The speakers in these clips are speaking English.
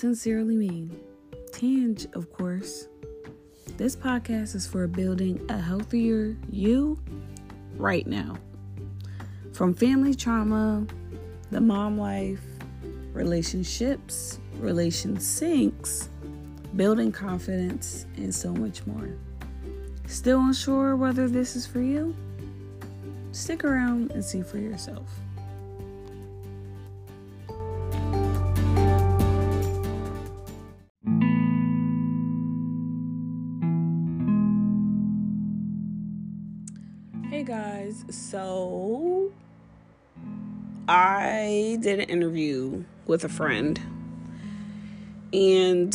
sincerely mean. Tanj, of course. This podcast is for building a healthier you right now. From family trauma, the mom life, relationships, relation sinks, building confidence, and so much more. Still unsure whether this is for you? Stick around and see for yourself. Hey guys, so I did an interview with a friend, and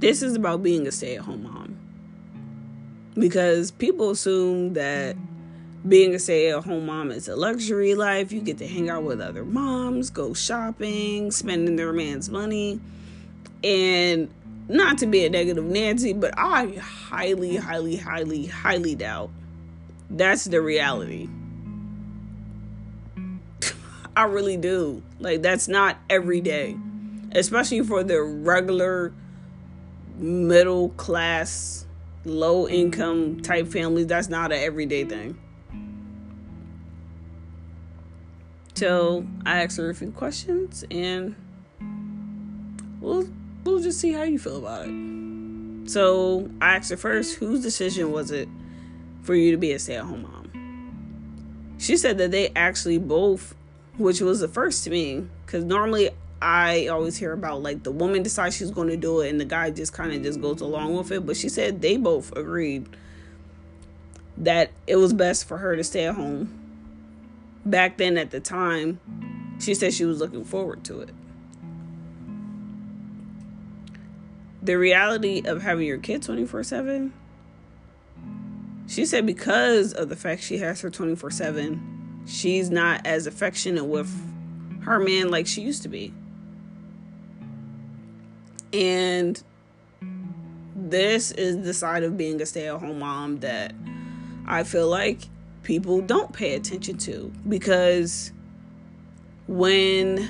this is about being a stay at home mom. Because people assume that being a stay at home mom is a luxury life. You get to hang out with other moms, go shopping, spending their man's money. And not to be a negative Nancy, but I highly, highly, highly, highly doubt that's the reality. I really do. Like, that's not every day, especially for the regular middle class, low income type families. That's not an everyday thing. So I asked her a few questions and we'll we'll just see how you feel about it. So I asked her first, whose decision was it for you to be a stay at home mom? She said that they actually both, which was the first to me, because normally I always hear about like the woman decides she's going to do it and the guy just kind of just goes along with it. But she said they both agreed that it was best for her to stay at home back then at the time, she said she was looking forward to it. The reality of having your kid 24 7, she said because of the fact she has her 24 7, she's not as affectionate with her man like she used to be. And this is the side of being a stay at home mom that I feel like people don't pay attention to because when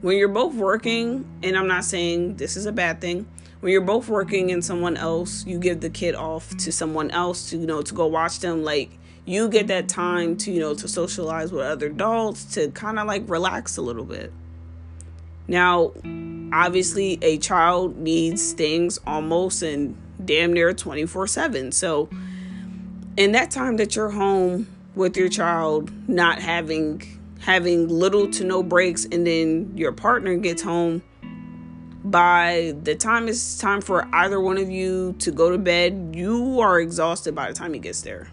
when you're both working and I'm not saying this is a bad thing when you're both working and someone else you give the kid off to someone else to you know to go watch them. Like you get that time to you know to socialize with other adults to kind of like relax a little bit. Now obviously a child needs things almost and damn near 24 7 so in that time that you're home with your child not having having little to no breaks and then your partner gets home by the time it's time for either one of you to go to bed you are exhausted by the time he gets there.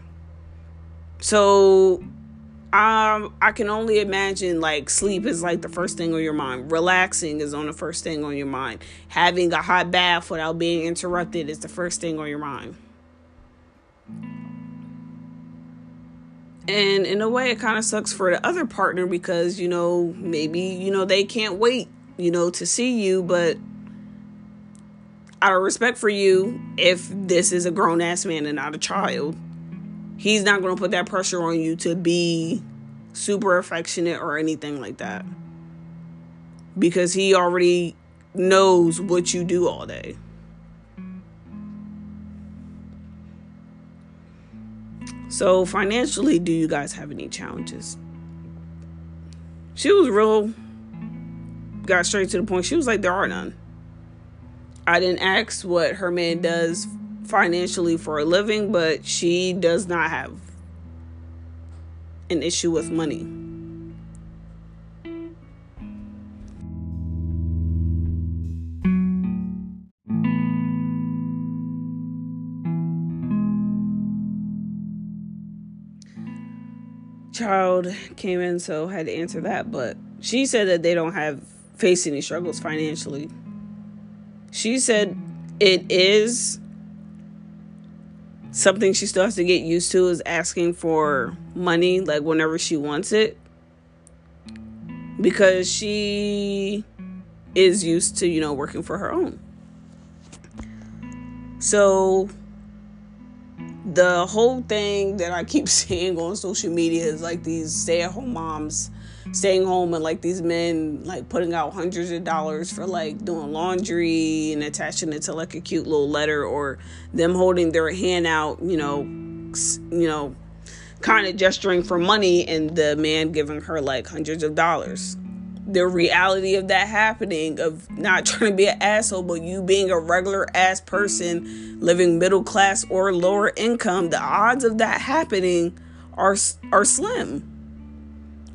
So um i can only imagine like sleep is like the first thing on your mind. Relaxing is on the first thing on your mind. Having a hot bath without being interrupted is the first thing on your mind. And in a way, it kind of sucks for the other partner because, you know, maybe, you know, they can't wait, you know, to see you. But out of respect for you, if this is a grown ass man and not a child, he's not going to put that pressure on you to be super affectionate or anything like that. Because he already knows what you do all day. So, financially, do you guys have any challenges? She was real, got straight to the point. She was like, There are none. I didn't ask what her man does financially for a living, but she does not have an issue with money. child came in, so had to answer that. But she said that they don't have face any struggles financially. She said it is something she still has to get used to is asking for money like whenever she wants it. Because she is used to you know working for her own. So the whole thing that I keep seeing on social media is like these stay at home moms staying home and like these men like putting out hundreds of dollars for like doing laundry and attaching it to like a cute little letter or them holding their hand out, you know, you know, kind of gesturing for money and the man giving her like hundreds of dollars. The reality of that happening, of not trying to be an asshole, but you being a regular ass person living middle class or lower income, the odds of that happening are are slim.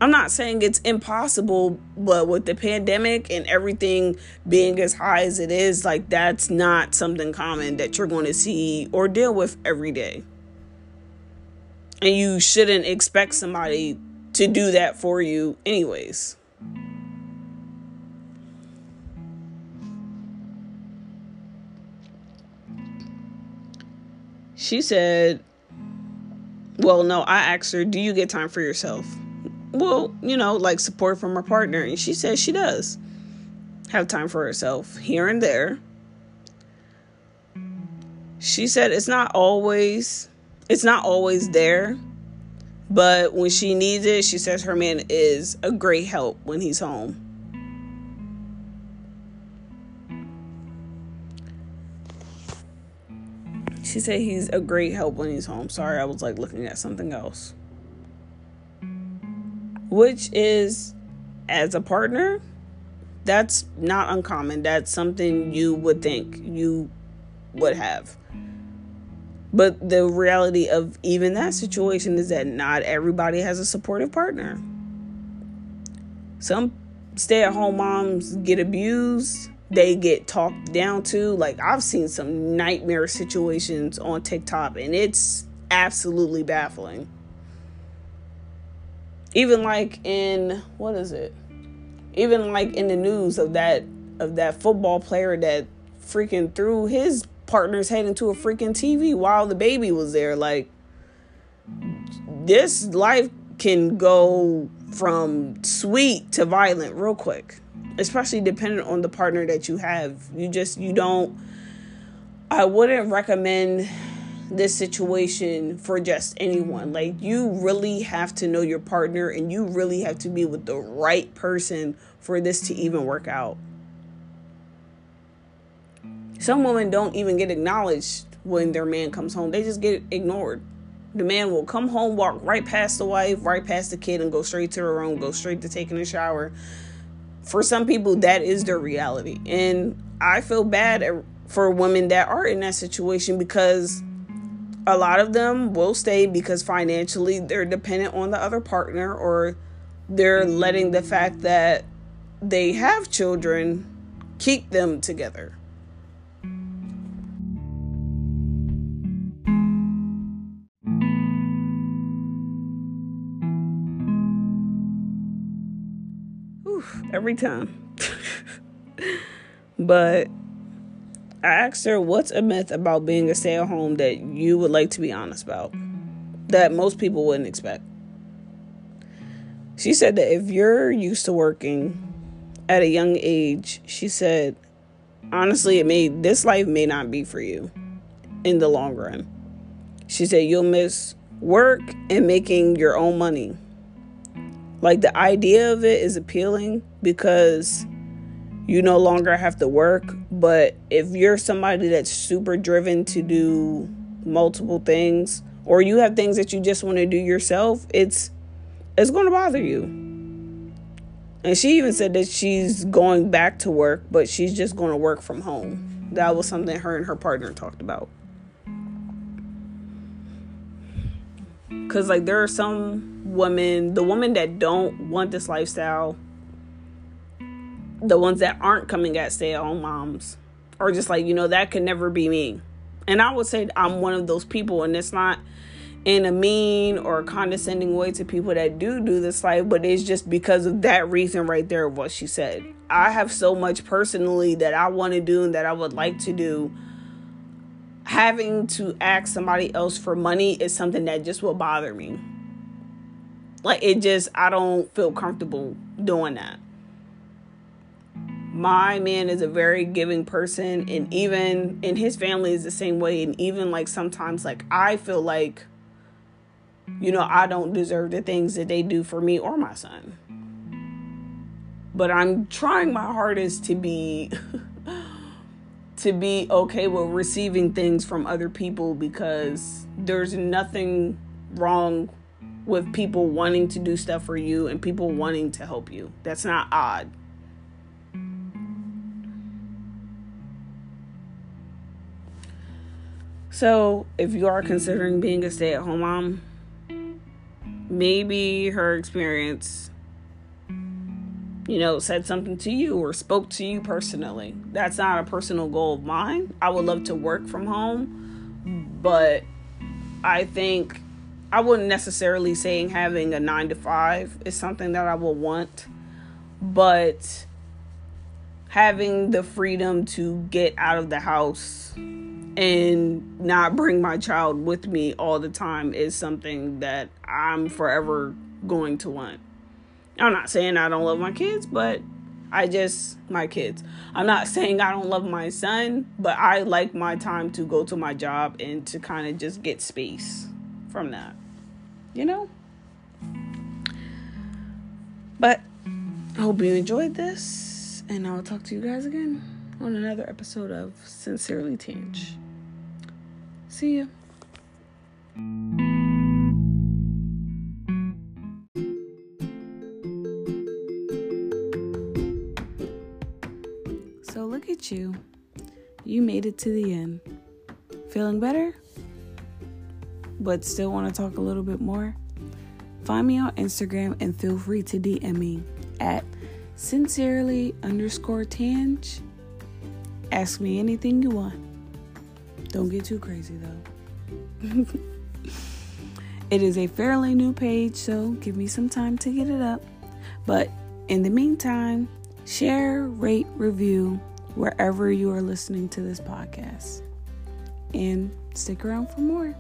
I'm not saying it's impossible, but with the pandemic and everything being as high as it is, like that's not something common that you're going to see or deal with every day. And you shouldn't expect somebody to do that for you, anyways. She said, Well, no, I asked her, Do you get time for yourself? Well, you know, like support from her partner. And she says she does have time for herself here and there. She said it's not always it's not always there, but when she needs it, she says her man is a great help when he's home. She said he's a great help when he's home. Sorry, I was like looking at something else. Which is, as a partner, that's not uncommon. That's something you would think you would have. But the reality of even that situation is that not everybody has a supportive partner. Some stay at home moms get abused, they get talked down to. Like, I've seen some nightmare situations on TikTok, and it's absolutely baffling. Even like in what is it? Even like in the news of that of that football player that freaking threw his partner's head into a freaking TV while the baby was there. Like, this life can go from sweet to violent real quick, especially depending on the partner that you have. You just, you don't, I wouldn't recommend this situation for just anyone. Mm-hmm. Like, you really have to know your partner and you really have to be with the right person for this to even mm-hmm. work out. Some women don't even get acknowledged when their man comes home. They just get ignored. The man will come home, walk right past the wife, right past the kid, and go straight to her room, go straight to taking a shower. For some people, that is their reality. And I feel bad for women that are in that situation because a lot of them will stay because financially they're dependent on the other partner or they're letting the fact that they have children keep them together. every time. but I asked her, What's a myth about being a stay at home that you would like to be honest about? That most people wouldn't expect. She said that if you're used to working at a young age, she said, honestly, it may this life may not be for you in the long run. She said you'll miss work and making your own money. Like the idea of it is appealing because you no longer have to work. But if you're somebody that's super driven to do multiple things, or you have things that you just want to do yourself, it's it's going to bother you. And she even said that she's going back to work, but she's just going to work from home. That was something her and her partner talked about. Cuz like there are some women, the women that don't want this lifestyle, the ones that aren't coming at stay at home moms, are just like, you know, that could never be me. And I would say I'm one of those people, and it's not in a mean or condescending way to people that do do this life, but it's just because of that reason right there of what she said. I have so much personally that I want to do and that I would like to do. Having to ask somebody else for money is something that just will bother me. Like it just I don't feel comfortable doing that. My man is a very giving person and even in his family is the same way and even like sometimes like I feel like you know, I don't deserve the things that they do for me or my son. but I'm trying my hardest to be to be okay with receiving things from other people because there's nothing wrong with people wanting to do stuff for you and people wanting to help you. That's not odd. So, if you are considering being a stay at home mom, maybe her experience, you know, said something to you or spoke to you personally. That's not a personal goal of mine. I would love to work from home, but I think I wouldn't necessarily saying having a nine to five is something that I will want, but having the freedom to get out of the house and not bring my child with me all the time is something that I'm forever going to want. I'm not saying I don't love my kids, but I just, my kids. I'm not saying I don't love my son, but I like my time to go to my job and to kind of just get space from that. You know? But I hope you enjoyed this, and I'll talk to you guys again on another episode of Sincerely Tanj. See you. So look at you. You made it to the end. Feeling better? But still want to talk a little bit more? Find me on Instagram and feel free to DM me at sincerely underscore tanj. Ask me anything you want. Don't get too crazy though. it is a fairly new page, so give me some time to get it up. But in the meantime, share, rate, review wherever you are listening to this podcast. And stick around for more.